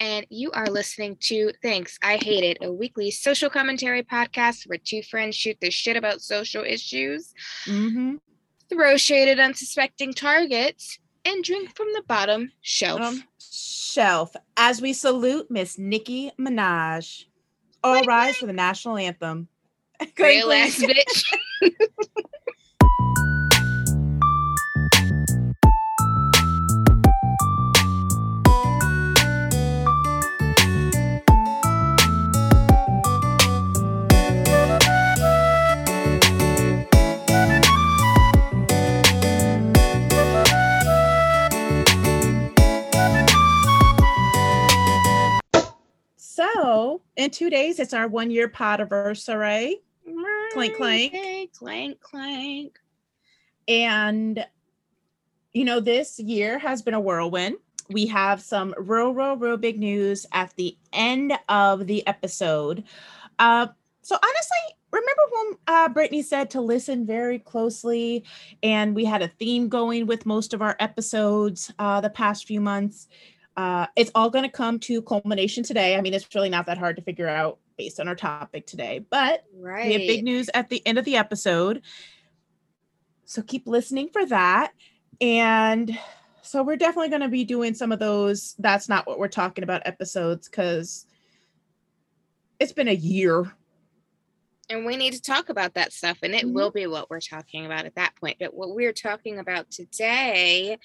And you are listening to Thanks, I Hate It, a weekly social commentary podcast where two friends shoot the shit about social issues, Mm-hmm. throw shade at unsuspecting targets, and drink from the bottom shelf. Um, shelf. As we salute Miss Nicki Minaj. All rise for the national anthem. Ass clink. bitch. two days, it's our one year podiversary. Clank, clank. Clank, clank. And, you know, this year has been a whirlwind. We have some real, real, real big news at the end of the episode. Uh, so, honestly, remember when uh, Brittany said to listen very closely, and we had a theme going with most of our episodes uh, the past few months? Uh, it's all going to come to culmination today. I mean, it's really not that hard to figure out based on our topic today, but Right. we have big news at the end of the episode. So keep listening for that. And so we're definitely going to be doing some of those. That's not what we're talking about episodes because it's been a year. And we need to talk about that stuff, and it Mhm. will be what we're talking about at that point. But what we're talking about today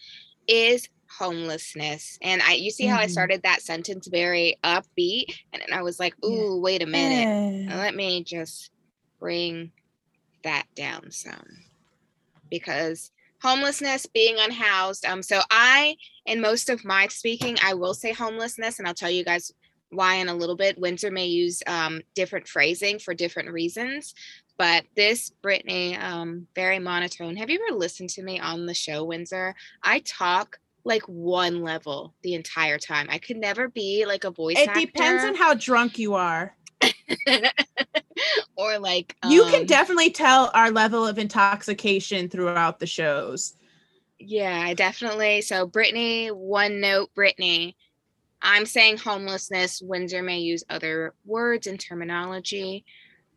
is homelessness. And I you see how I Mhm. started that sentence very upbeat, and then I was like, Yeah. ooh, wait a minute. Eh. Let me just bring that down some. Because homelessness, being unhoused. Um, so I in most of my speaking, I will say homelessness, and I'll tell you guys why in a little bit. Windsor may use um, different phrasing for different reasons, but this Brittany, um, very monotone. Have you ever listened to me on the show, Windsor? I talk like one level the entire time. I could never be like a voice It actor. depends on how drunk you are. or like you can um, definitely tell our level of intoxication throughout the shows. Yeah, I definitely. So, Brittany, one note, Brittany. I'm saying homelessness. Windsor may use other words and terminology,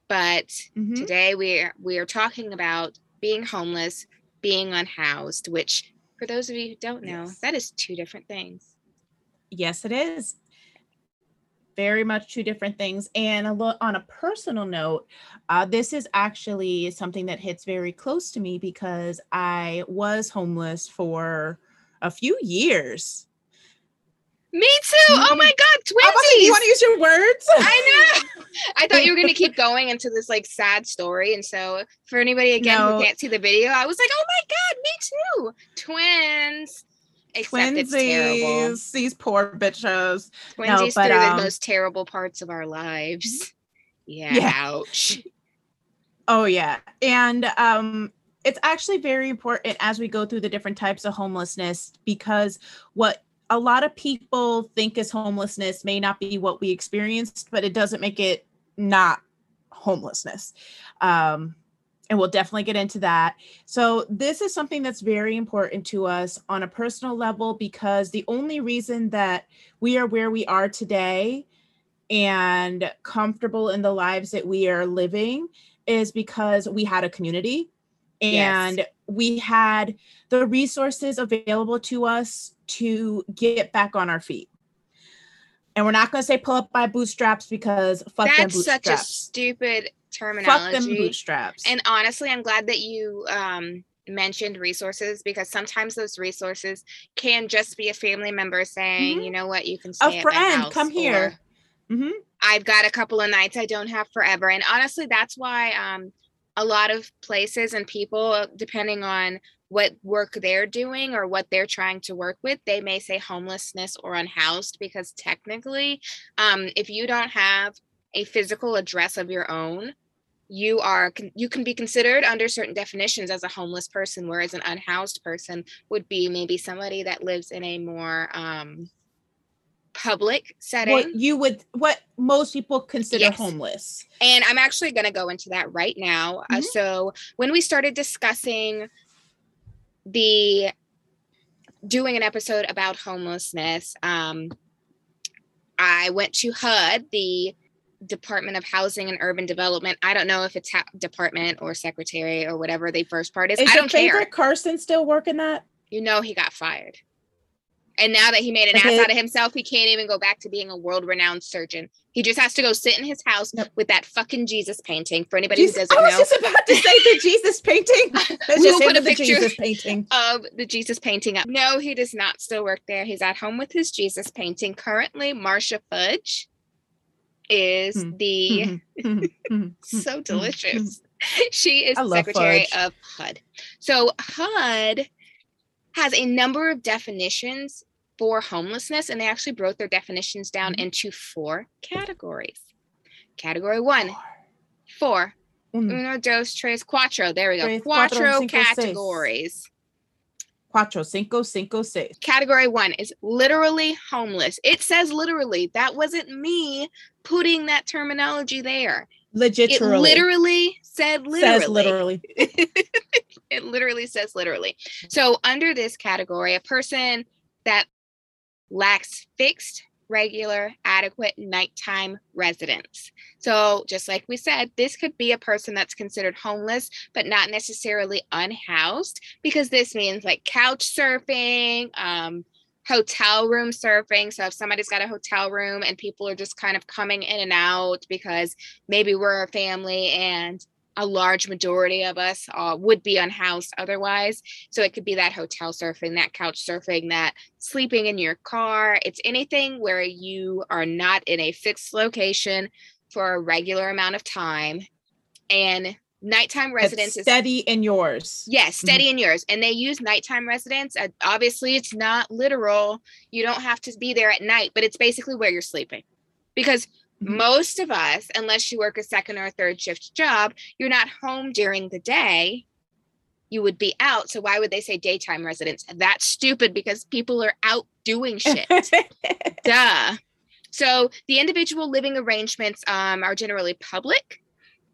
but Mhm. today we are we are talking about being homeless, being unhoused. Which, for those of you who don't know, Yes. that is two different things. Yes, it is. Very much two different things. And a lo- on a personal note, uh, this is actually something that hits very close to me because I was homeless for a few years. Me too. Oh my God, like, you twinsies! want to use your words? I know. I thought you were going to keep going into this like sad story. And so, for anybody again No. who can't see the video, I was like, oh my God, me too. Twins. Except it's terrible. Twinsies, these poor bitches. Twinsies but, through um, the most terrible parts of our lives. Yeah. Yeah. Ouch. Oh yeah. And um it's actually very important as we go through the different types of homelessness because what a lot of people think is homelessness may not be what we experienced, but it doesn't make it not homelessness. Um and we'll definitely get into that. So, this is something that's very important to us on a personal level because the only reason that we are where we are today and comfortable in the lives that we are living is because we had a community and Yes. we had the resources available to us to get back on our feet. And we're not going to say pull up by bootstraps because fuck them That's such a bootstraps. stupid Fuck them bootstraps. And honestly, I'm glad that you um, mentioned resources because sometimes those resources can just be a family member saying, Mhm. you know what, you can stay a friend, come here. Mhm. I've got a couple of nights I don't have forever. And honestly, that's why um, a lot of places and people, depending on what work they're doing or what they're trying to work with, they may say homelessness or unhoused because technically, um, if you don't have a physical address of your own, you are you can be considered under certain definitions as a homeless person whereas an unhoused person would be maybe somebody that lives in a more um public setting What you would, what most people consider Yes. homeless. and I'm actually going to go into that right now. Uh, Mhm. so, when we started discussing the doing an episode about homelessness, um, I went to HUD, the Department of Housing and Urban Development. I don't know if it's ha- department or secretary or whatever the first part is. Is I your don't care. Carson still working that? You know, he got fired. And now that he made an Okay. ass out of himself, he can't even go back to being a world renowned surgeon. He just has to go sit in his house Yep. with that fucking Jesus painting. For anybody Jesus- who doesn't know, I was know, just about to say the Jesus painting. Let's We just will put a picture- Jesus painting. of the Jesus painting up. No, he does not still work there. He's at home with his Jesus painting. Currently, Marcia Fudge is Hmm. the Mhm, mhm, so mhm, delicious. She is the secretary fudge. of HUD. So HUD has a number of definitions for homelessness, and they actually broke their definitions down Mhm. into four categories. Category one, four. Uno, Uno, dos, tres, cuatro. There we go. Tres, cuatro, Cuatro cinco, seis. categories. cuatro, cinco, cinco, seis. category one is literally homeless. It says literally. That wasn't me putting that terminology there. Legit, It literally said literally. says literally. it literally says literally. So under this category, a person that lacks fixed, regular, adequate nighttime residence. So just like we said, this could be a person that's considered homeless, but not necessarily unhoused, because this means like couch surfing, um, hotel room surfing. So if somebody's got a hotel room and people are just kind of coming in and out because maybe we're a family and a large majority of us uh, would be unhoused otherwise. So it could be that hotel surfing, that couch surfing, that sleeping in your car. It's anything where you are not in a fixed location for a regular amount of time. And nighttime residence is steady in yours. Yes, steady in yours. And they use nighttime residence. Uh, obviously, it's not literal. You don't have to be there at night, but it's basically where you're sleeping. Because Mhm. most of us, unless you work a second or third shift job, you're not home during the day. You would be out. So why would they say daytime residence? That's stupid because people are out doing shit. Duh. So the individual living arrangements um, are generally public,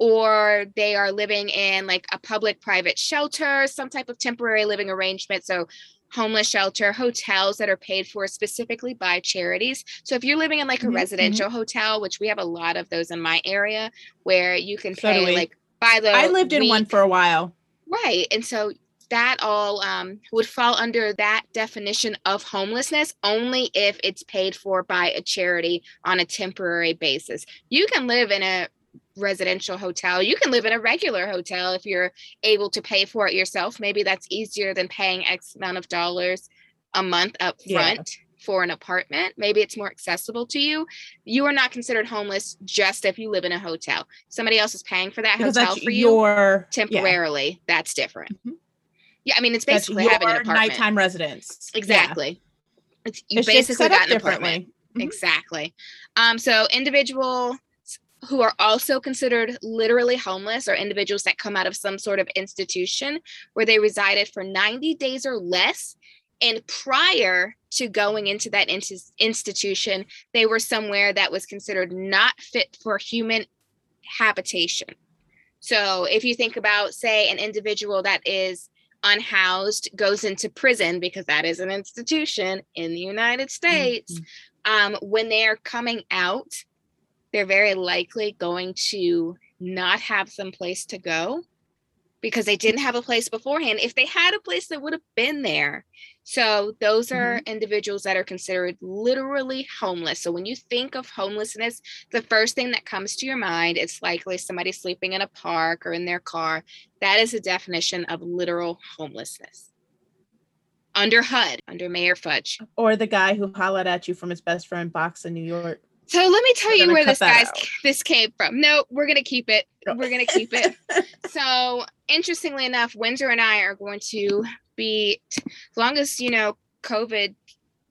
or they are living in like a public private shelter, some type of temporary living arrangement. So homeless shelter, hotels that are paid for specifically by charities. So if you're living in like a Mhm, mhm. residential hotel, which we have a lot of those in my area, where you can So pay like by the I lived in one for a while. Right. And so that all um, would fall under that definition of homelessness only if it's paid for by a charity on a temporary basis. You can live in a residential hotel, you can live in a regular hotel if you're able to pay for it yourself. Maybe that's easier than paying X amount of dollars a month up Yeah. front. For an apartment, maybe it's more accessible to you. You are not considered homeless just if you live in a hotel. Somebody else is paying for that Because hotel for you your yeah, temporarily that's different Mhm. yeah i mean it's basically having an apartment nighttime residence. Yeah. exactly it's you It's basically got an apartment. Mhm. exactly um so individuals who are also considered literally homeless or individuals that come out of some sort of institution where they resided for 90 days or less. And prior to going into that intis- institution they were somewhere that was considered not fit for human habitation. So if you think about say an individual that is unhoused goes into prison because that is an institution in the united states um, when they're coming out they're very likely going to not have some place to go because they didn't have a place beforehand. If they had a place that would have been there. So those are Mm-hmm. individuals that are considered literally homeless. So when you think of homelessness, the first thing that comes to your mind, it's likely somebody sleeping in a park or in their car. That is a definition of literal homelessness. Under HUD, under Mayor Fudge. Or the guy who hollered at you from his best friend box in New York. So let me tell you where this guy's out. this came from. No, we're gonna keep it. We're gonna keep it. so interestingly enough, Windsor and I are going to be as long as you know COVID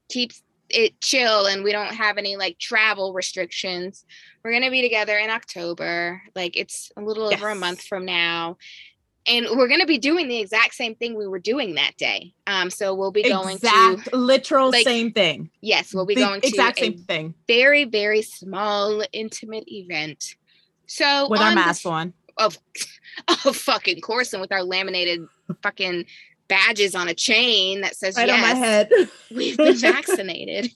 keeps it chill and we don't have any like travel restrictions. We're gonna be together in October. Like it's a little over a month from now. And we're gonna be doing the exact same thing we were doing that day. Um, so we'll be going exact, to literal like, same thing. yes, we'll be The going to exact same thing very very small intimate event so with our mask on. of of fucking course and with our laminated fucking badges on a chain that says Right yes on my head. we've been vaccinated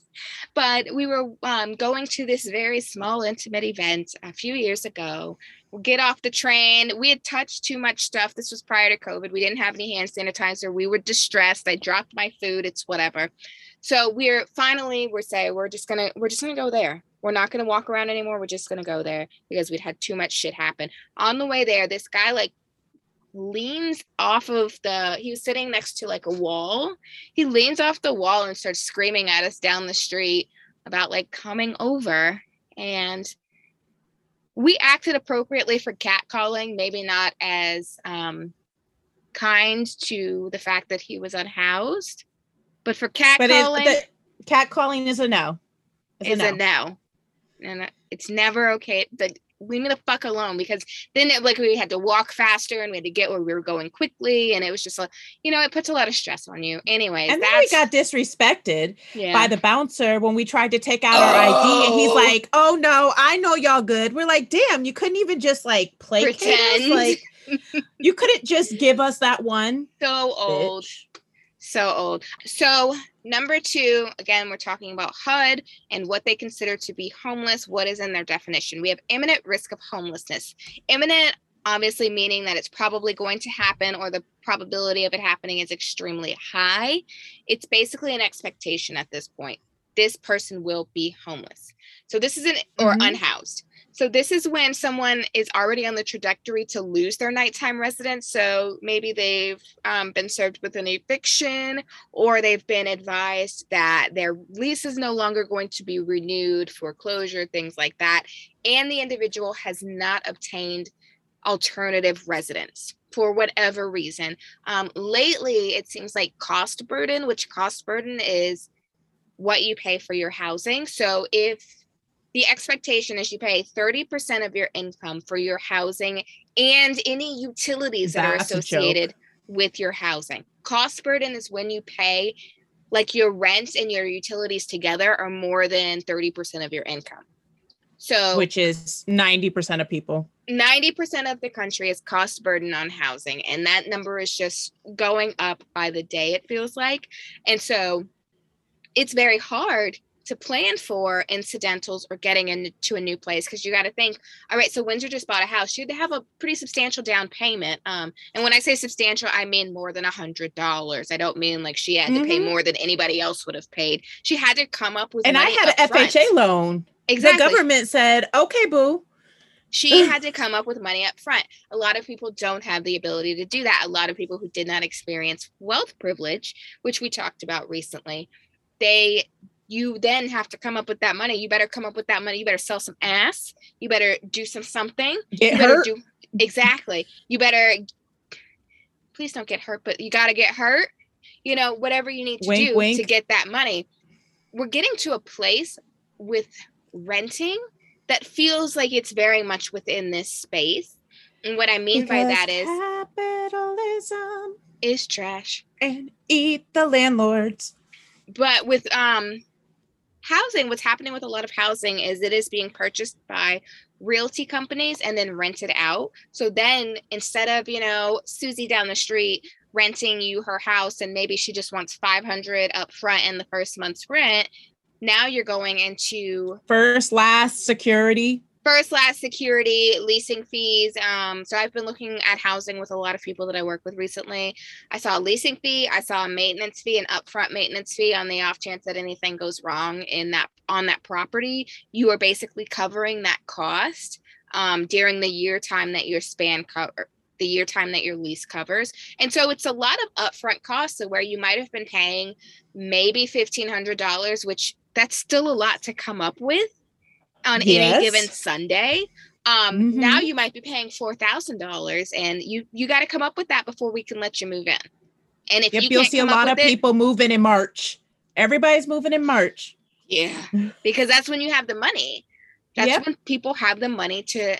but we were um, going to this very small intimate event a few years ago get off the train. We had touched too much stuff. This was prior to covid. We didn't have any hand sanitizer. We were distressed. I dropped my food. It's whatever. So we're finally we're saying we're just gonna we're just gonna go there. We're not gonna walk around anymore. We're just gonna go there because we'd had too much shit happen. On the way there this guy like leans off of the he was sitting next to like a wall. He leans off the wall and starts screaming at us down the street about like coming over. And we acted appropriately for catcalling maybe not as um kind to the fact that he was unhoused but for it, catcalling the cat calling is a no. It's is a no. And it's never okay. Like leave me the fuck alone because then it like we had to walk faster and we had to get where we were going quickly and it was just like you know it puts a lot of stress on you. Anyways, And then we got disrespected yeah. by the bouncer when we tried to take out our ID, and he's Oh. like, "Oh no, I know y'all good." We're like, "Damn, you couldn't even just like play Pretend. Like, you couldn't just give us that one." so old. bitch. So old. So, number two, again, we're talking about HUD and what they consider to be homeless. What is in their definition? We have imminent risk of homelessness. Imminent, obviously, meaning that it's probably going to happen or the probability of it happening is extremely high. It's basically an expectation at this point. This person will be homeless. So, this is an or Mhm. unhoused. So this is when someone is already on the trajectory to lose their nighttime residence. So maybe they've um, been served with an eviction, or they've been advised that their lease is no longer going to be renewed, foreclosure, things like that, and the individual has not obtained alternative residence for whatever reason. Um, lately, it seems like cost burden, which cost burden is what you pay for your housing. So if the expectation is you pay 30% of your income for your housing and any utilities that are That's associated with your housing. Cost burden is when you pay like your rent and your utilities together are more than 30% of your income. So Which is ninety percent of people. 90% of the country is cost burden on housing and that number is just going up by the day it feels like and so it's very hard to plan for incidentals or getting into a new place because you got to think all right so windsor just bought a house she had to have a pretty substantial down payment um and when i say substantial i mean more than a hundred dollars i don't mean like she had to pay Mhm. more than anybody else would have paid she had to come up with And I had an. FHA loan. exactly The government said, "Okay, boo." she had to come up with money up front. A lot of people don't have the ability to do that. A lot of people who did not experience wealth privilege, which we talked about recently, they you then have to come up with that money. You better come up with that money. You better sell some ass. You better do some something. Get you better hurt. do exactly. You better please don't get hurt, but you got to get hurt. You know, whatever you need to Wink, do to get that money. We're getting to a place with renting that feels like it's very much within this space. And what I mean by that is capitalism is trash. and eat the landlords. But with um housing, what's happening with a lot of housing is it is being purchased by realty companies and then rented out. So then instead of, you know, Susie down the street renting you her house and maybe she just wants 500 up front in the first month's rent, now you're going into First, last, security. First last security leasing fees um so i've been looking at housing with a lot of people that i work with recently. I saw a leasing fee i saw a maintenance fee an upfront maintenance fee on the off chance that anything goes wrong in that on that property. You are basically covering that cost um, during the year time that your span cover the year time that your lease covers. And so it's a lot of upfront costs so where you might have been paying maybe $1500 which that's still a lot to come up with on Yes. any given Sunday. Um, Mhm. now you might be paying four thousand dollars, and you you got to come up with that before we can let you move in. And if Yep, you you'll see a lot of it- people moving in March. Everybody's moving in March. yeah, because that's when you have the money. That's Yep. when people have the money to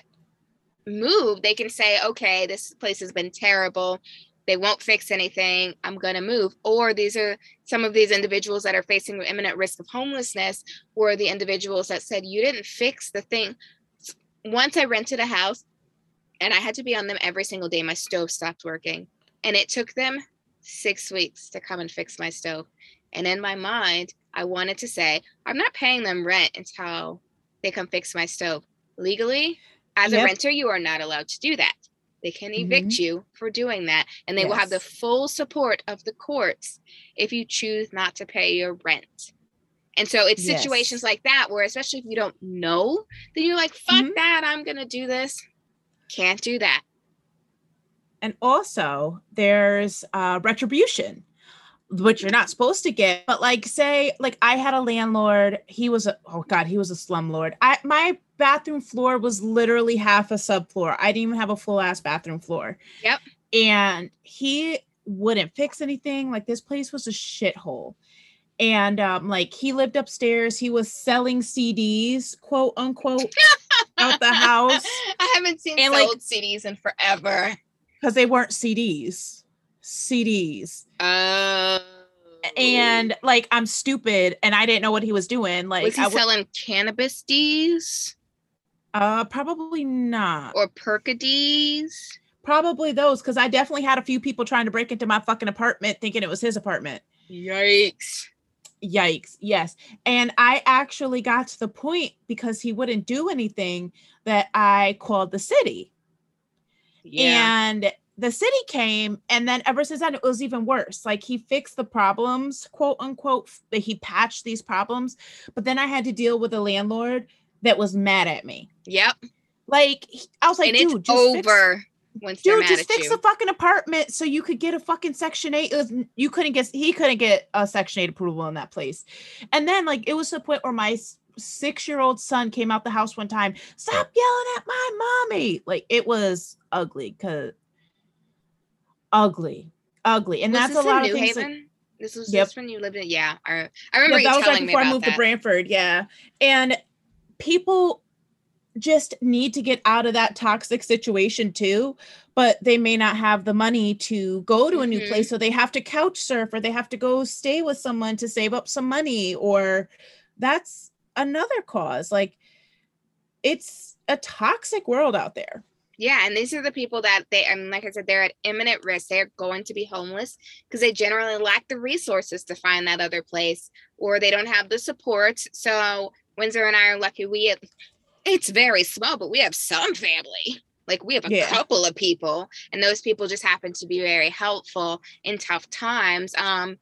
move. They can say, okay, this place has been terrible. They won't fix anything. I'm going to move. Or these are some of these individuals that are facing imminent risk of homelessness were the individuals that said, you didn't fix the thing. Once I rented a house and I had to be on them every single day, my stove stopped working. And it took them six weeks to come and fix my stove. And in my mind, I wanted to say, I'm not paying them rent until they come fix my stove. Legally, as a renter, you are not allowed to do that. They can evict you for doing that, and they will have the full support of the courts if you choose not to pay your rent. And so it's Yes. situations like that where, especially if you don't know, then you're like, fuck Mhm. that, I'm going to do this. Can't do that. And also, there's uh, retribution, which you're not supposed to get. But like, say, like I had a landlord. He was a oh god, he was a slumlord. I my bathroom floor was literally half a subfloor. I didn't even have a full ass bathroom floor. Yep. And he wouldn't fix anything. Like this place was a shithole. And um, like he lived upstairs. He was selling CDs, quote unquote, out the house I haven't seen And, like- sold CDs in forever. because they weren't CDs. CDs. Oh. and like I'm stupid and I didn't know what he was doing. Like was he I w- selling cannabis D's uh probably not. or percadis? Probably those because I definitely had a few people trying to break into my fucking apartment thinking it was his apartment. Yikes. Yikes. Yes. And I actually got to the point because he wouldn't do anything that I called the city. Yeah. And the city came, and then ever since then, it was even worse. Like he fixed the problems, quote unquote, that he patched these problems. But then I had to deal with a landlord that was mad at me. yep. Like I was like, and dude, it's just fix- over once dude, just fix you. the fucking apartment so you could get a fucking section eight. It was, you couldn't get he couldn't get a section eight approval in that place. And then like it was the point where my six year old son came out the house one time, stop yelling at my mommy. Like it was ugly because ugly, ugly. And was that's a lot in of New things. Haven? this was Yep. this when you lived in yeah. I, I remember yeah, that was right me before I moved that. to Branford. Yeah. And people just need to get out of that toxic situation too, but they may not have the money to go to a new Mhm. place. So they have to couch surf or they have to go stay with someone to save up some money, or that's another cause. Like it's a toxic world out there. Yeah, and these are the people that they, and like I said, they're at imminent risk. They're going to be homeless because they generally lack the resources to find that other place, or they don't have the support. So Windsor and I are lucky. We have, it's very small, but we have some family. Like we have a Yeah. couple of people, and those people just happen to be very helpful in tough times. Um,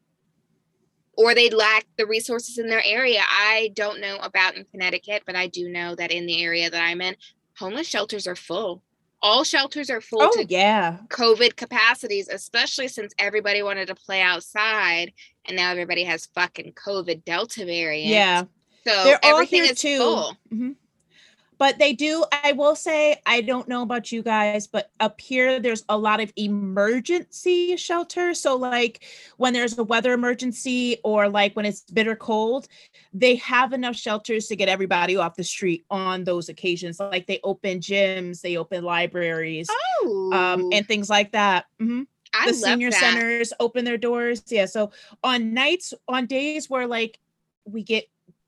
or they lack the resources in their area. I don't know about in Connecticut, but I do know that in the area that I'm in, homeless shelters are full. All shelters are full Oh to yeah. COVID capacities, especially since everybody wanted to play outside and now everybody has fucking COVID Delta variant. Yeah. So They're all here too. full. Mhm. But they do, I will say, I don't know about you guys, but up here, there's a lot of emergency shelter. So, like when there's a weather emergency or like when it's bitter cold, they have enough shelters to get everybody off the street on those occasions. Like they open gyms, they open libraries, Oh, um, and things like that. Mhm I the senior that. centers open their doors. Yeah. So on nights, on days where like we get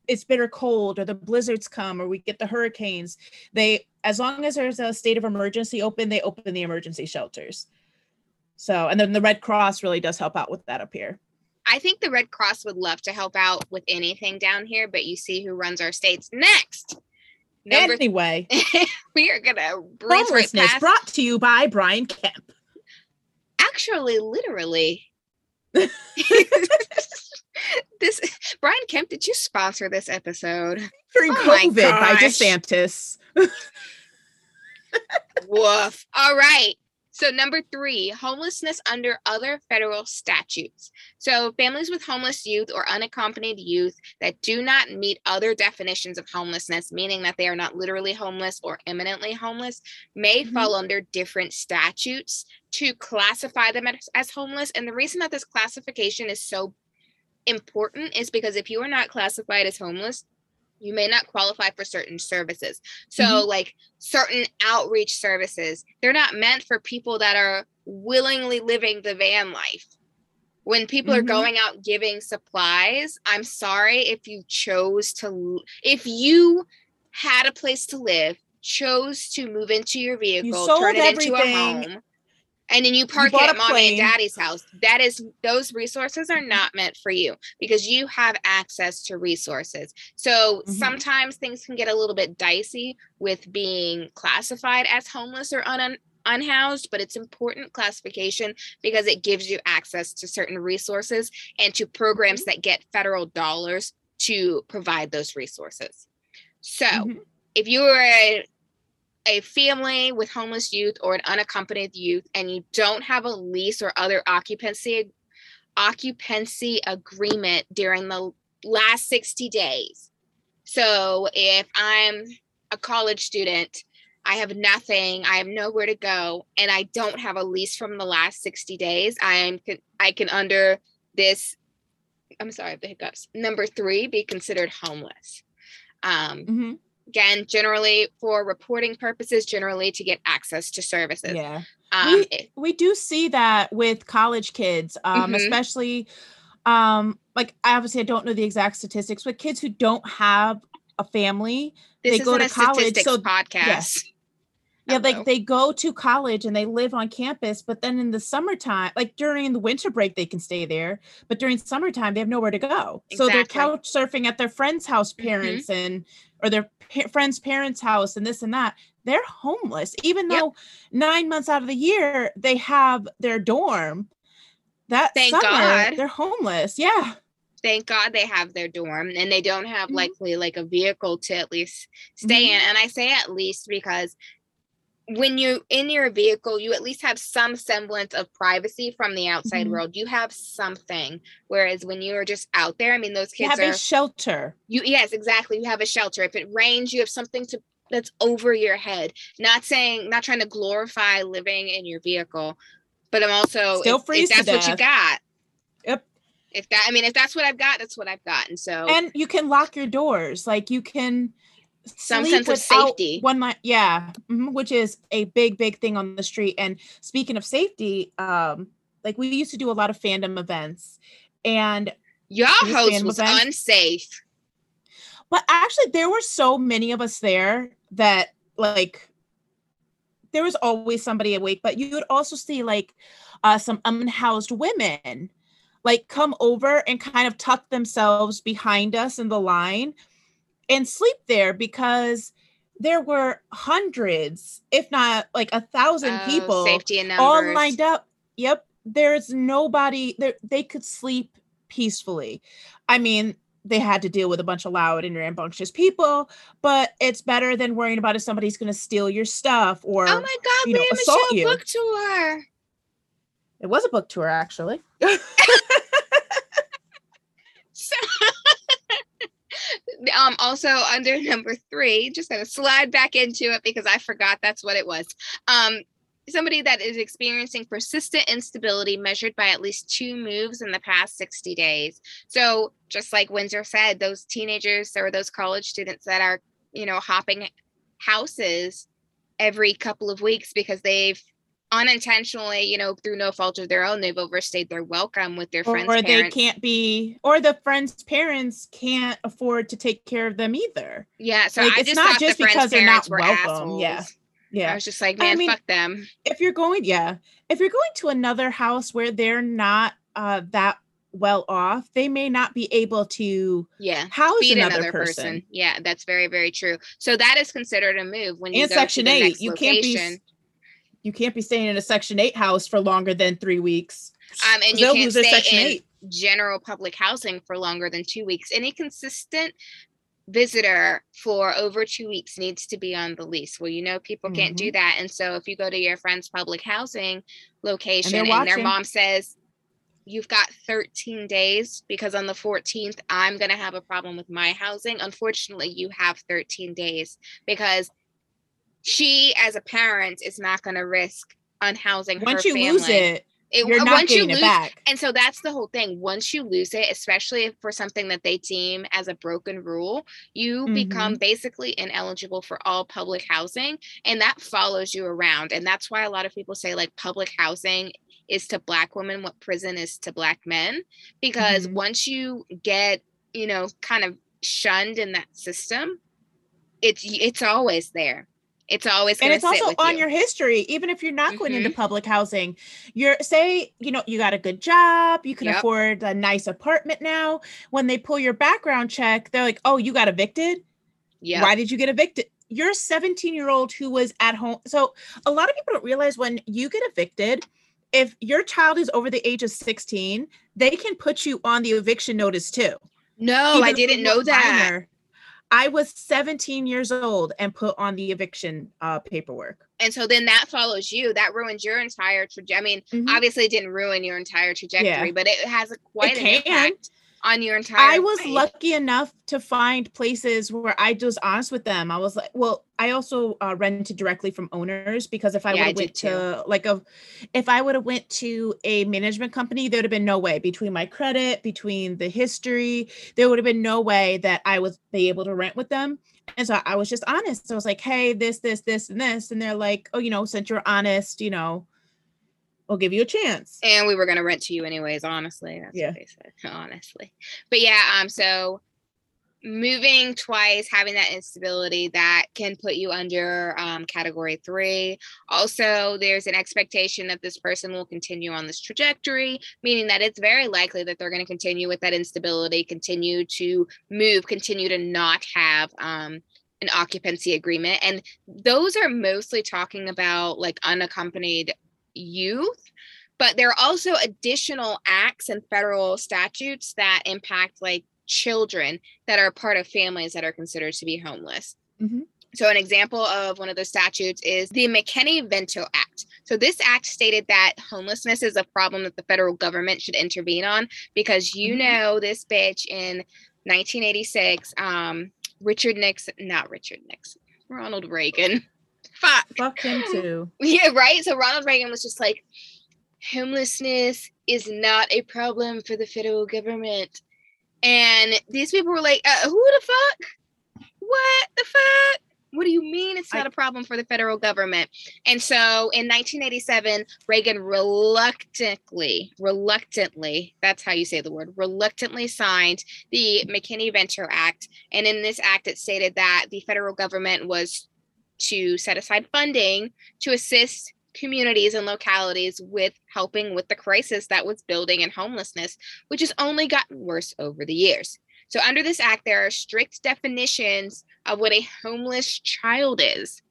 it's bitter cold or the blizzards come or we get the hurricanes, they as long as there's a state of emergency open, they open the emergency shelters. So and then the Red Cross really does help out with that up here. I think the Red Cross would love to help out with anything down here, but you see who runs our states next. Number anyway, we are gonna right homelessness past. brought to you by Brian Kemp. Actually, literally. this Brian Kemp, did you sponsor this episode? During Oh COVID by. DeSantis. Woof. All right. So, number three, homelessness under other federal statutes. So, families with homeless youth or unaccompanied youth that do not meet other definitions of homelessness, meaning that they are not literally homeless or imminently homeless, may Mhm. fall under different statutes to classify them as, as homeless. And the reason that this classification is so important is because if you are not classified as homeless, you may not qualify for certain services. So, Mhm. like certain outreach services, they're not meant for people that are willingly living the van life. When people are Mhm. going out giving supplies, I'm sorry if you chose to, if you had a place to live, chose to move into your vehicle, sold turn it into a home, and then you park it at a mommy and daddy's house. That is, those resources are not meant for you because you have access to resources. So Mhm. sometimes things can get a little bit dicey with being classified as homeless or un- unhoused, but it's important classification because it gives you access to certain resources and to programs Mm-hmm. that get federal dollars to provide those resources. So Mhm. if you are a, a family with homeless youth or an unaccompanied youth and you don't have a lease or other occupancy occupancy agreement during the last 60 days. So if I'm a college student, I have nothing, I have nowhere to go, and I don't have a lease from the last 60 days, I am I can under this I'm sorry, the hiccups. Number 3 be considered homeless. Um Mhm. Again, generally for reporting purposes, generally to get access to services. Yeah. Um we, we do see that with college kids, um, Mhm. especially um, like obviously I don't know the exact statistics, but kids who don't have a family, this they go to college, so- podcast. yeah, Hello. like they go to college and they live on campus, but then in the summertime, like during the winter break, they can stay there, but during summertime, they have nowhere to go. So they're couch surfing at their friend's house, Mhm. parents, and or their pa- friend's parents' house, and this and that. They're homeless, even Yep. though nine months out of the year they have their dorm. That Thank summer, God. they're homeless. Yeah. Thank God they have their dorm and they don't have Mhm. likely like a vehicle to at least stay Mhm. in. And I say at least because when you're in your vehicle, you at least have some semblance of privacy from the outside Mhm. world. You have something. Whereas when you're just out there, I mean, those You kids have are a shelter. you yes exactly you have a shelter if it rains you have something to that's over your head not saying not trying to glorify living in your vehicle but i'm also Still if, freeze if that's what you got Yep. if that i mean if that's what i've got that's what i've got and so and you can lock your doors like you can Some sense of safety. one night yeah mhm, which is a big big thing on the street and speaking of safety um like we used to do a lot of fandom events and your host was events- unsafe but actually there were so many of us there that like there was always somebody awake but you would also see like uh some unhoused women like come over and kind of tuck themselves behind us in the line and sleep there because there were hundreds if not like a thousand Oh, people safety in all lined up. Yep there's nobody there they could sleep peacefully. I mean they had to deal with a bunch of loud and rambunctious people but it's better than worrying about if somebody's going to steal your stuff or oh my god you know, assault michelle you. book tour. It was a book tour actually So, um, also under number three, just gonna slide back into it because I forgot that's what it was. Um, somebody that is experiencing persistent instability measured by at least two moves in the past 60 days. So, just like Windsor said, those teenagers or those college students that are, you know, hopping houses every couple of weeks because they've unintentionally, you know, through no fault of their own, they've overstayed their welcome with their friends' or they parents. can't be or the friends parents can't afford to take care of them either Yeah, so Like, I it's just not just because they're not welcome, yeah. assholes. yeah I was just like, I man, mean- fuck them. if you're going yeah if you're going to another house where they're not uh that well off, they may not be able to yeah house feed another, another person. person. Yeah, that's very very true. So that is considered a move when you And go to Section the 8, next you can't be location. You can't be staying in a Section 8 house for longer than three weeks. Um, and you can't stay Section in 8. general public housing for longer than two weeks. Any consistent visitor for over two weeks needs to be on the lease. Well, you know, people can't Mm-hmm. do that. And so if you go to your friend's public housing location and, watching. their mom says, You've got 13 days because on the 14th, I'm going to have a problem with my housing. Unfortunately, you have 13 days because she, as a parent, is not going to risk unhousing Once her you family. lose it, It- you're uh, not once you getting it back. And so that's the whole thing. Once you lose it, especially for something that they deem as a broken rule, you become Mm-hmm. basically ineligible for all public housing. And that follows you around. And that's why a lot of people say, like, public housing is to Black women what prison is to Black men. Because Mhm. once you get, you know, kind of shunned in that system, it's it's always there. It's always and it's also on you. your history even if you're not going into Mhm. public housing you're say you know you got a good job you can Yep. afford a nice apartment now when they pull your background check they're like oh you got evicted yeah. why did you get evicted you're a 17 year old who was at home so a lot of people don't realize when you get evicted if your child is over the age of 16 they can put you on the eviction notice too No, even I didn't know that. minor. I was 17 years old and put on the eviction uh, paperwork. and so then that follows you that ruins your entire trajectory i mean Mhm. obviously it didn't ruin your entire trajectory but it has a quite an can. impact on your entire I was life. lucky enough to find places where I was honest with them. I was like, well, I also uh, rented directly from owners because if I Yeah, would have went to like a, if I would have went to a management company, there would have been no way between my credit, between the history, there would have been no way that I was be able to rent with them. And so I was just honest. So I was like, hey, this, this, this, and this, and they're like, oh, you know, since you're honest, you know, we'll give you a chance. and we were going to rent to you anyways honestly that's Yeah. what they said honestly but yeah um so moving twice having that instability that can put you under um, category three also there's an expectation that this person will continue on this trajectory meaning that it's very likely that they're going to continue with that instability continue to move continue to not have um, an occupancy agreement and those are mostly talking about like unaccompanied youth but there are also additional acts and federal statutes that impact like children that are part of families that are considered to be homeless. Mhm. So, an example of one of those statutes is the McKinney Vento Act. So, this act stated that homelessness is a problem that the federal government should intervene on because you Mhm. know this bitch in 1986, um, Richard Nixon, not Richard Nixon, Ronald Reagan. Fuck. Fuck him too. Yeah, right. So Ronald Reagan was just like, homelessness is not a problem for the federal government. And these people were like, uh, who the fuck? What the fuck? What do you mean it's not a problem for the federal government? And so in 1987, Reagan reluctantly, reluctantly, that's how you say the word, reluctantly signed the McKinney Vento Act. And in this act, it stated that the federal government was to set aside funding to assist communities and localities with helping with the crisis that was building in homelessness, which has only gotten worse over the years. So, under this act, there are strict definitions of what a homeless child is.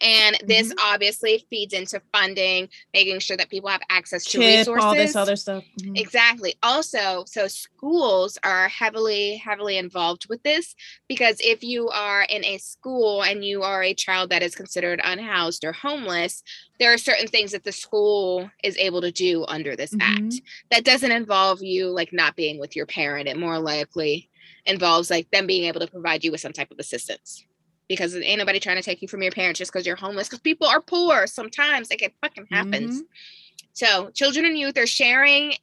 And this obviously feeds into funding, making sure that people have access to Chip, resources. all this other stuff. Mhm. Exactly. Also, so schools are heavily, heavily involved with this because if you are in a school and you are a child that is considered unhoused or homeless, there are certain things that the school is able to do under this act. That doesn't involve you like not being with your parent. It more likely involves like them being able to provide you with some type of assistance. Because ain't nobody trying to take you from your parents just because you're homeless. Because people are poor. Sometimes like it fucking happens. Mm-hmm. So, children and youth are sharing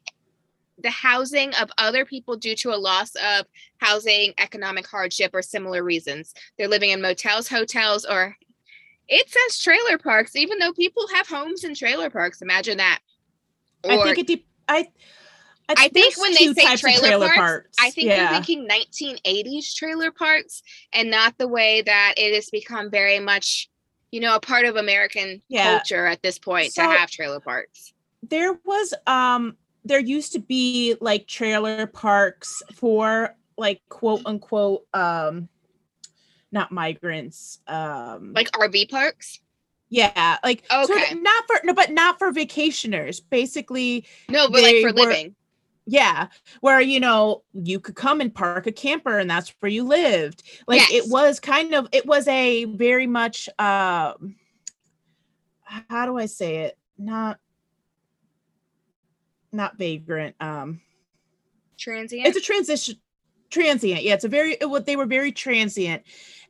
the housing of other people due to a loss of housing, economic hardship, or similar reasons. They're living in motels, hotels, or it says trailer parks, even though people have homes in trailer parks. Imagine that. I think it. De- I. I, I think when they say of trailer, parks, I think yeah. you're thinking 1980s trailer parks and not the way that it has become very much, you know, a part of American Yeah. culture at this point So- to have trailer parks. there was um there used to be like trailer parks for like quote unquote um not migrants um like RV parks. yeah like sort of- Okay. not for no but not for vacationers basically No, but like for were- living. Yeah where you know you could come and park a camper and that's where you lived like Yes. it was kind of it was a very much um how do i say it not not vagrant um Transient. it's a transition transient yeah it's a very it, what they were very transient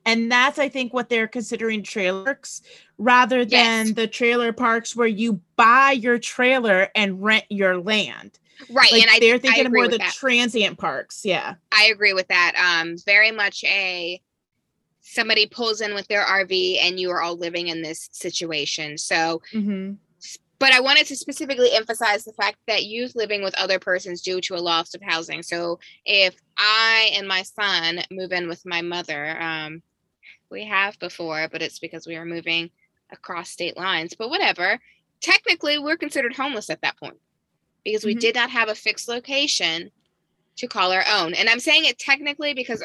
and that's i think what they're considering trailers rather than Yes. the trailer parks where you buy your trailer and rent your land right. like and I, they're I thinking agree more the that. transient parks yeah I agree with that. Um, very much a somebody pulls in with their RV and you are all living in this situation. So, mm-hmm. but I wanted to specifically emphasize the fact that youth living with other persons due to a loss of housing. So, if I and my son move in with my mother, um, we have before, but it's because we are moving across state lines. But whatever, technically, we're considered homeless at that point because we Mhm. did not have a fixed location to call our own. And I'm saying it technically because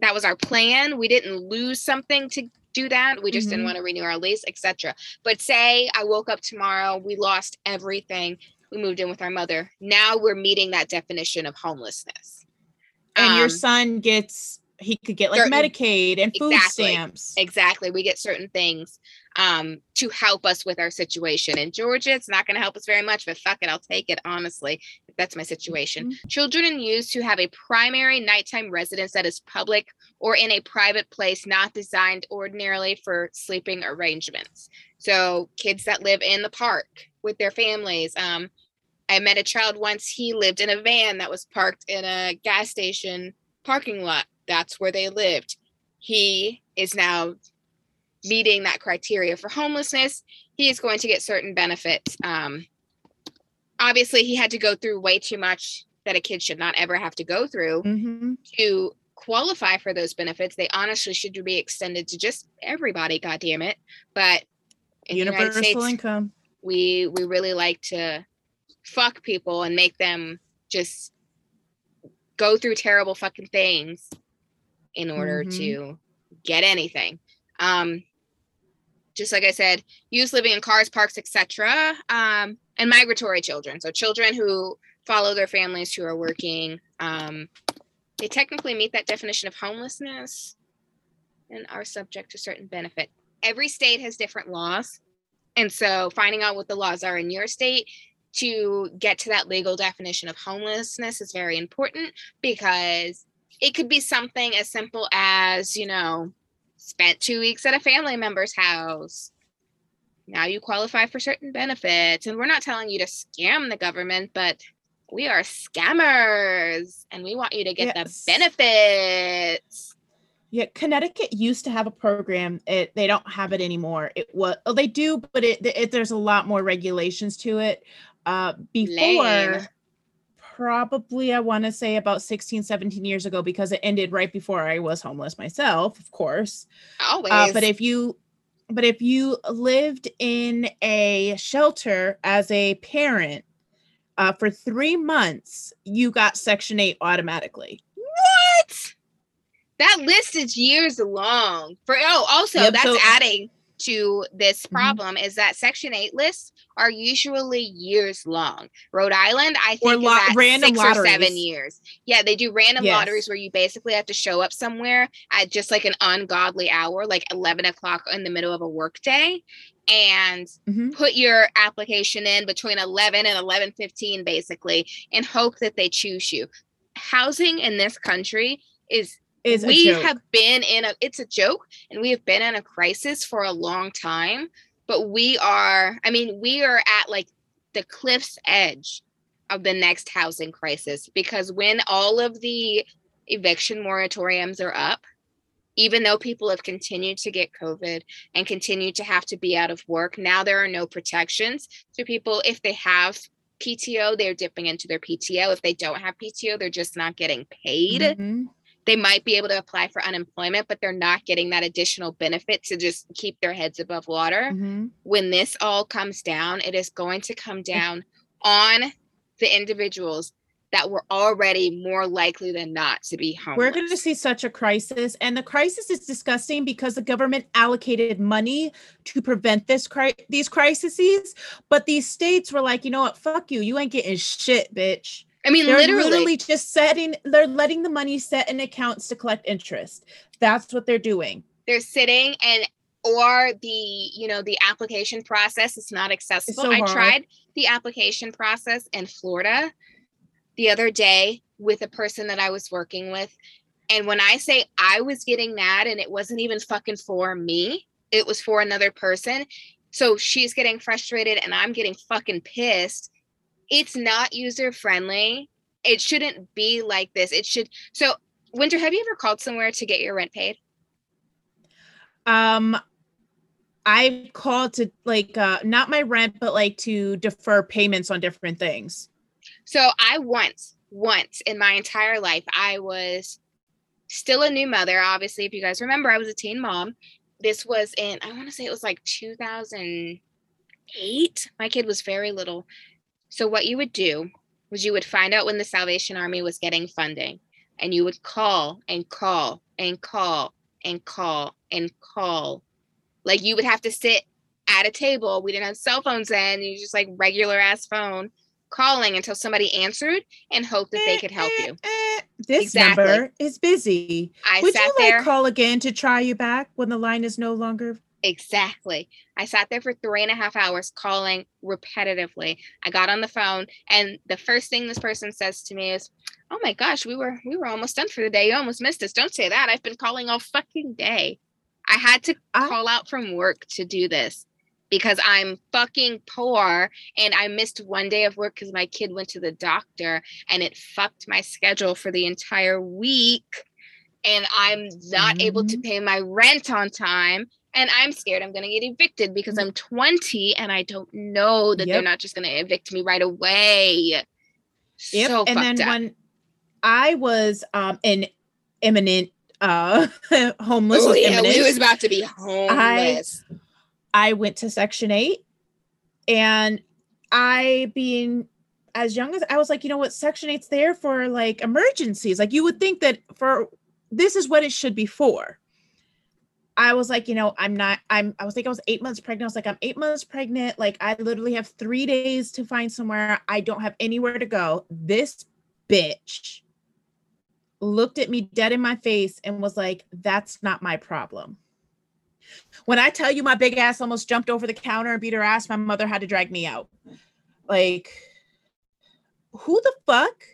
that was our plan. We didn't lose something to do that. We just didn't Mhm. want to renew our lease, etc. But say I woke up tomorrow, we lost everything. We moved in with our mother. Now we're meeting that definition of homelessness. and your Um, son gets he could get like certain- medicaid and food Exactly. stamps Exactly. We get certain things um, to help us with our situation. In Georgia, it's not going to help us very much, but fuck it, I'll take it, honestly, that's my situation. Children and youths who have a primary nighttime residence that is public or in a private place not designed ordinarily for sleeping arrangements. So, kids that live in the park with their families. Um, I met a child once, he lived in a van that was parked in a gas station parking lot. That's where they lived. He is now meeting that criteria for homelessness. He is going to get certain benefits. Um, obviously, he had to go through way too much that a kid should not ever have to go through hmm to qualify for those benefits. They honestly should be extended to just everybody. God damn it! But in universal States, income we we really like to fuck people and make them just go through terrible fucking things in order Mhm. to get anything um just like i said youth living in cars parks etc um and migratory children. So children who follow their families who are working um they technically meet that definition of homelessness and are subject to certain benefit. Every state has different laws. And so finding out what the laws are in your state to get to that legal definition of homelessness is very important because it could be something as simple as, you know, spent two weeks at a family member's house. Now you qualify for certain benefits. And we're not telling you to scam the government, but we are scammers and we want you to get Yes. the benefits. Yeah, Connecticut used to have a program. It they don't have it anymore. It was oh, they do, but it, it there's a lot more regulations to it. Uh before Lame. Probably I want to say about 16 17 years ago because it ended right before I was homeless myself, of course. Always. Uh, but if you but if you lived in a shelter as a parent uh, for three months, you got Section 8 automatically. What? That list is years long. For oh, also Yep, that's so- adding to this Mhm. problem is that Section Eight lists are usually years long. Rhode Island, I Or think, lo- is random six or seven lotteries. years. Yeah, they do random Yes. lotteries where you basically have to show up somewhere at just like an ungodly hour, like eleven o'clock in the middle of a workday, and Mhm. put your application in between 11 and 11:15 basically and hope that they choose you. Housing in this country is Is we have been in a it's a joke and we have been in a crisis for a long time but we are i mean we are at like the cliff's edge of the next housing crisis because when all of the eviction moratoriums are up even though people have continued to get covid and continue to have to be out of work now there are no protections so people. If they have pto they're dipping into their pto if they don't have pto they're just not getting paid. Mhm. They might be able to apply for unemployment, but they're not getting that additional benefit to just keep their heads above water. Mhm. When this all comes down, it is going to come down on the individuals that were already more likely than not to be homeless. We're going to see such a crisis, and the crisis is disgusting because the government allocated money to prevent this cri- these crises, but these states were like, you know what, fuck you, you ain't getting shit, bitch. I mean, they're literally. literally just setting, they're letting the money set in accounts to collect interest. That's what they're doing. they're sitting and or the you know the application process is not accessible so i tried the application process in florida the other day with a person that i was working with and when i say i was getting mad and it wasn't even fucking for me it was for another person so she's getting frustrated and i'm getting fucking pissed it's not user friendly it shouldn't be like this it should so winter have you ever called somewhere to get your rent paid Um, I called to like uh not my rent, but like to defer payments on different things. So I once, once in my entire life, I was still a new mother. Obviously, if you guys remember, I was a teen mom. This was in, I want to say it was like 2008. My kid was very little. So what you would do was you would find out when the Salvation Army was getting funding and you would call and call and call and call and call. Like you would have to sit at a table. We didn't have cell phones then. You just like regular ass phone calling until somebody answered and hope that they could help you. This Exactly. number is busy. I Would sat you there. like call again to try you back when the line is no longer? Exactly. I sat there for three and a half hours calling repetitively. I got on the phone and the first thing this person says to me is, Oh my gosh, we were we were almost done for the day. You almost missed us. Don't say that. I've been calling all fucking day. I had to call out from work to do this because I'm fucking poor and I missed one day of work because my kid went to the doctor and it fucked my schedule for the entire week. And I'm not able to Mhm. pay my rent on time and I'm scared I'm going to get evicted because I'm 20 and I don't know that they're not just going to evict me right away. Yep. So and then up. when I was um an imminent uh homeless oh was yeah, imminent. we was about to be homeless. I went to Section 8 and I being as young as I was like, you know what, Section 8's there for like emergencies. Like you would think that for this is what it should be for. I was like, you know, I'm not, I'm, I was thinking I was eight months pregnant. I was like, I'm eight months pregnant. Like, I literally have three days to find somewhere. I don't have anywhere to go. This bitch looked at me dead in my face and was like, that's not my problem. When I tell you my big ass almost jumped over the counter and beat her ass, my mother had to drag me out. Like, who the fuck?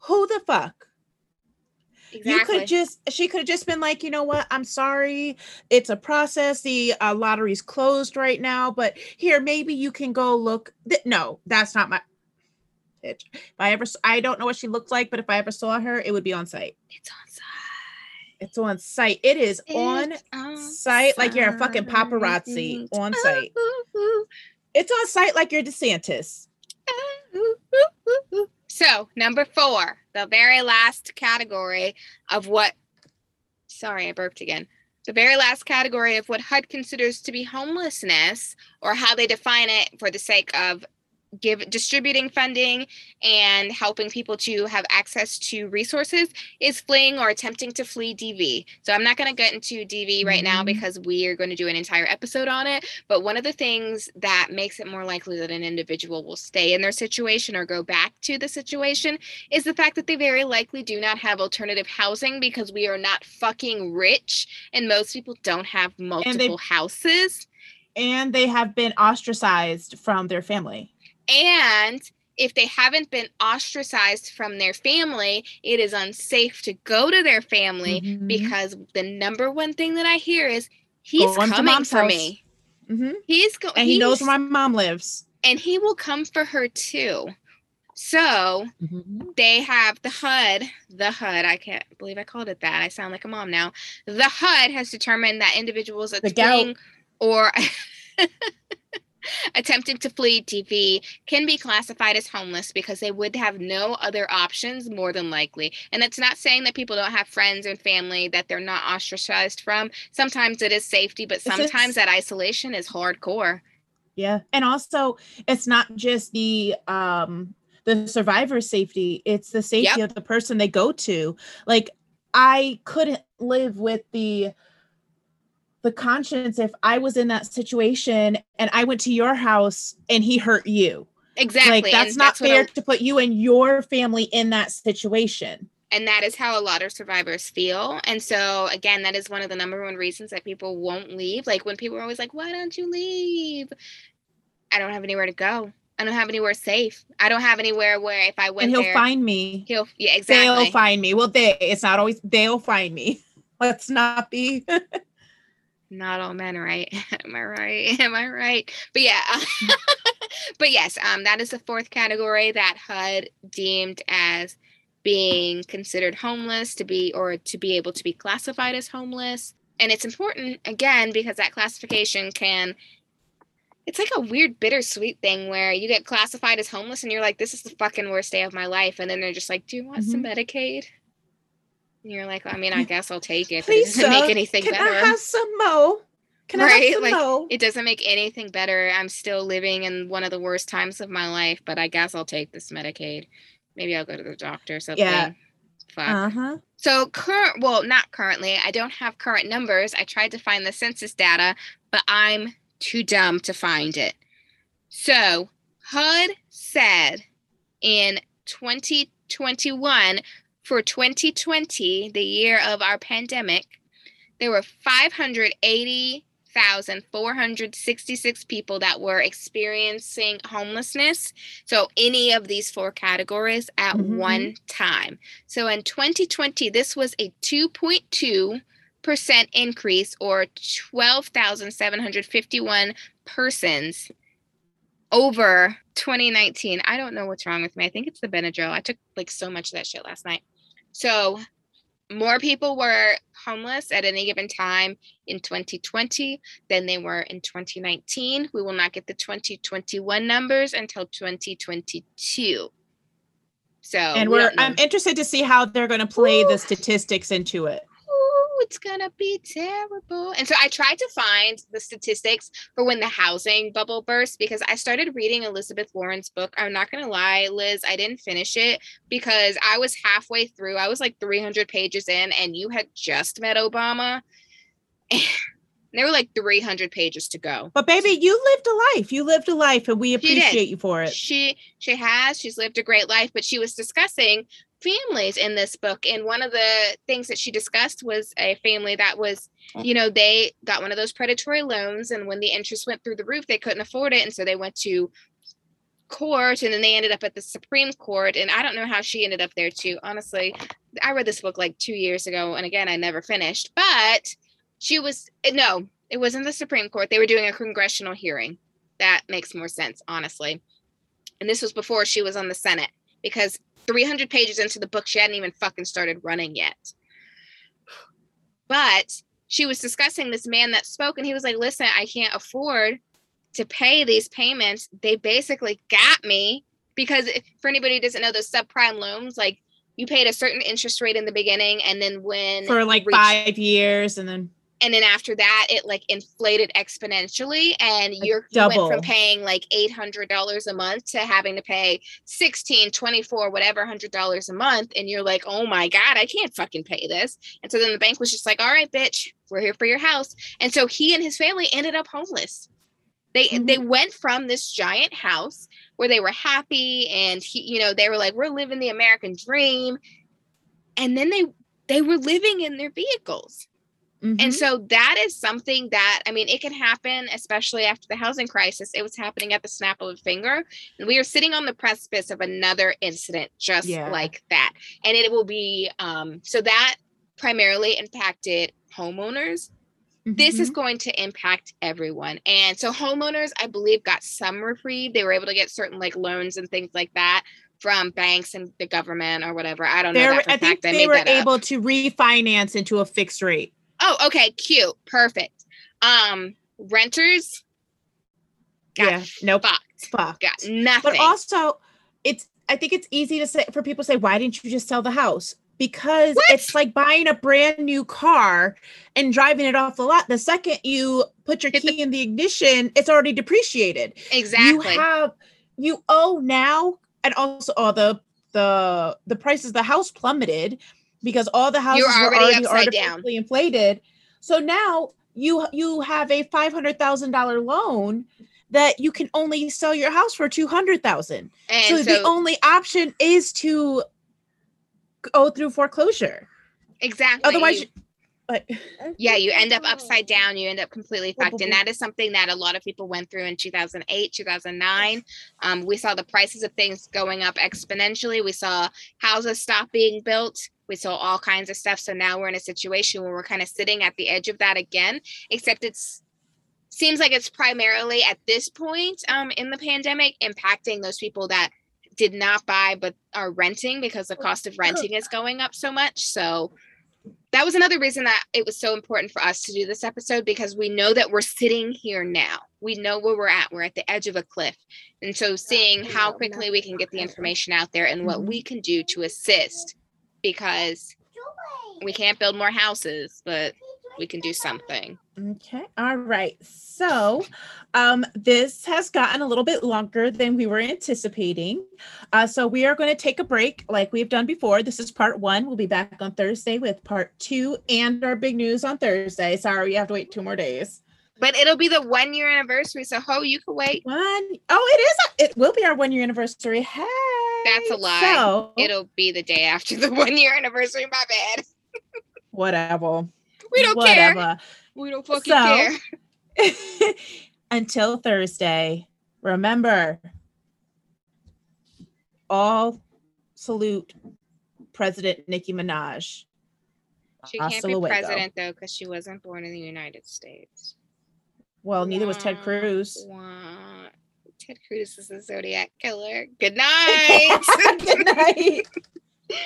Who the fuck? Exactly. You could just, she could have just been like, you know what? I'm sorry. It's a process. The uh, lottery's closed right now, but here, maybe you can go look. Th- no, that's not my bitch. If I ever, I don't know what she looked like, but if I ever saw her, it would be on sight. it's on sight. It's on sight. It is on It's on sight like you're a fucking paparazzi on sight. Ooh, ooh, It's on sight like you're DeSantis. So, number four, the very last category of what, sorry, I burped again. The very last category of what HUD considers to be homelessness or how they define it for the sake of give distributing funding and helping people to have access to resources is fleeing or attempting to flee DV. So I'm not going to get into DV right now Mhm. because we are going to do an entire episode on it. But one of the things that makes it more likely that an individual will stay in their situation or go back to the situation is the fact that they very likely do not have alternative housing because we are not fucking rich and most people don't have multiple houses. And they have been ostracized from their family. And if they haven't been ostracized from their family, it is unsafe to go to their family Mhm. because the number one thing that I hear is he's Going coming for house. me. Mhm. He's going And he knows where my mom lives. and he will come for her too. So they have the HUD, the HUD, I can't believe I called it that. I sound like a mom now. The HUD has determined that individuals The that's or attempting to flee DV can be classified as homeless because they would have no other options more than likely. And it's not saying that people don't have friends and family that they're not ostracized from. Sometimes it is safety, but sometimes that isolation is hardcore. Yeah. And also it's not just the um the survivor's safety it's the safety yep. of the person they go to like i couldn't live with the the conscience if i was in that situation and i went to your house and he hurt you. Exactly like that's and not that's fair to put you and your family in that situation. And that is how a lot of survivors feel and so again that is one of the number one reasons that people won't leave. Like when people are always like why don't you leave? I don't have anywhere to go. I don't have anywhere safe. I don't have anywhere where if i went and he'll there, find me. he'll yeah exactly. they'll find me. Well they it's not always they'll find me. Let's not be not all men right? Am i right? Am i right? But yeah but yes um that is the fourth category that hud deemed as being considered homeless to be or to be able to be classified as homeless. And it's important again because that classification can it's like a weird bittersweet thing where you get classified as homeless and you're like this is the fucking worst day of my life. And then they're just like do you want mm-hmm. some medicaid you're like i mean i guess i'll take it Please, it doesn't sir, make anything can better I have some mo can right? I have some like mo? it doesn't make anything better i'm still living in one of the worst times of my life but i guess i'll take this medicaid maybe I'll go to the doctor or something. Yeah. Fuck. Uh-huh. So current well, not currently. I don't have current numbers. I tried to find the census data, but I'm too dumb to find it. So HUD said in 2021 for 2020, the year of our pandemic, there were 580 1,466 people that were experiencing homelessness. So, any of these four categories at mm-hmm. one time. So, in 2020, this was a 2.2 percent increase or 12,751 persons over 2019. I don't know what's wrong with me. I think it's the Benadryl. I took like so much of that shit last night. So more people were homeless at any given time in 2020 than they were in 2019. We will not get the 2021 numbers until 2022. So, and we're we I'm interested to see how they're going to play Ooh. the statistics into it it's gonna be terrible. And so I tried to find the statistics for when the housing bubble burst because I started reading Elizabeth Warren's book. I'm not gonna lie, Liz, I didn't finish it because I was halfway through. I was like 300 pages in, and you had just met Obama. there were like 300 pages to go. But baby, you lived a life. You lived a life, and we appreciate you for it. She she has. She's lived a great life. But she was discussing families in this book and one of the things that she discussed was a family that was oh. you know they got one of those predatory loans and when the interest went through the roof they couldn't afford it and so they went to court and then they ended up at the supreme court and i don't know how she ended up there too honestly. I read this book like two years ago and again i never finished but she was eh, no it wasn't the supreme court. They were doing a congressional hearing. That makes more sense honestly. And this was before she was on the senate because 300 pages into the book, she hadn't even fucking started running yet. But she was discussing this man that spoke, and he was like, Listen, I can't afford to pay these payments. They basically got me because if, for anybody who doesn't know, those subprime loans, like you paid a certain interest rate in the beginning, and then when for like reached, five years, and then and then after that it like inflated exponentially and you're you went from paying like $800 a month to having to pay 16 24 whatever hundred dollars a month and you're like oh my god i can't fucking pay this. And so then the bank was just like all right bitch we're here for your house. And so he and his family ended up homeless. They mm-hmm. they went from this giant house where they were happy and he you know they were like we're living the american dream. And then they they were living in their vehicles Mm-hmm. And so that is something that, I mean, it can happen, especially after the housing crisis. It was happening at the snap of a finger. And we are sitting on the precipice of another incident just yeah. like that. And it will be, um, so that primarily impacted homeowners. Mm-hmm. This is mm-hmm. going to impact everyone. And so homeowners, I believe, got some reprieve. They were able to get certain like loans and things like that from banks and the government or whatever. I don't know. I think they were able to refinance into a fixed rate. Oh, okay, cute, perfect. Um, renters. yeah, nope. Fucked. Fucked. Got nothing. But also, it's. I think it's easy to say for people to say, "Why didn't you just sell the house?" Because what? it's like buying a brand new car and driving it off the lot. The second you put your Hit key the- in the ignition, it's already depreciated. Exactly. You have you owe now and also all the the the prices of the house plummeted because all the houses You're were already already upside down. artificially inflated. So now you you have a five hundred thousand dollar loan that you can only sell your house for two hundred thousand. And So, so, the only option is to go through foreclosure. exactly. Otherwise, you- you- like yeah, you end up upside down. You end up completely Blah, fucked. And that is something that a lot of people went through in 2008, 2009. Um, we saw the prices of things going up exponentially. We saw houses stop being built. We saw all kinds of stuff. So now we're in a situation where we're kind of sitting at the edge of that again, except it's seems like it's primarily at this point um, in the pandemic impacting those people that did not buy but are renting because the cost of renting is going up so much. So that was another reason that it was so important for us to do this episode because we know that we're sitting here now. We know where we're at. We're at the edge of a cliff. And so seeing how quickly we can get the information out there and what we can do to assist because we can't build more houses, but we can do something. Okay. All right. So, um, this has gotten a little bit longer than we were anticipating. Uh, so we are going to take a break like we've done before. This is part one. We'll be back on Thursday with part two and our big news on Thursday. Sorry, we have to wait two more days. But it'll be the one year anniversary. So, Ho, you can wait. One. Oh, it is. It will be our one year anniversary. Hey. That's a lie. So, It'll be the day after the one year anniversary. My bad. whatever. We don't care. We don't fucking So- care. Until Thursday, remember all salute President Nicki Minaj. She can't Hasta be luego. president though because she wasn't born in the United States. Well, neither was Ted Cruz. wah. Ted Cruz is a Zodiac killer. Good night. Good night.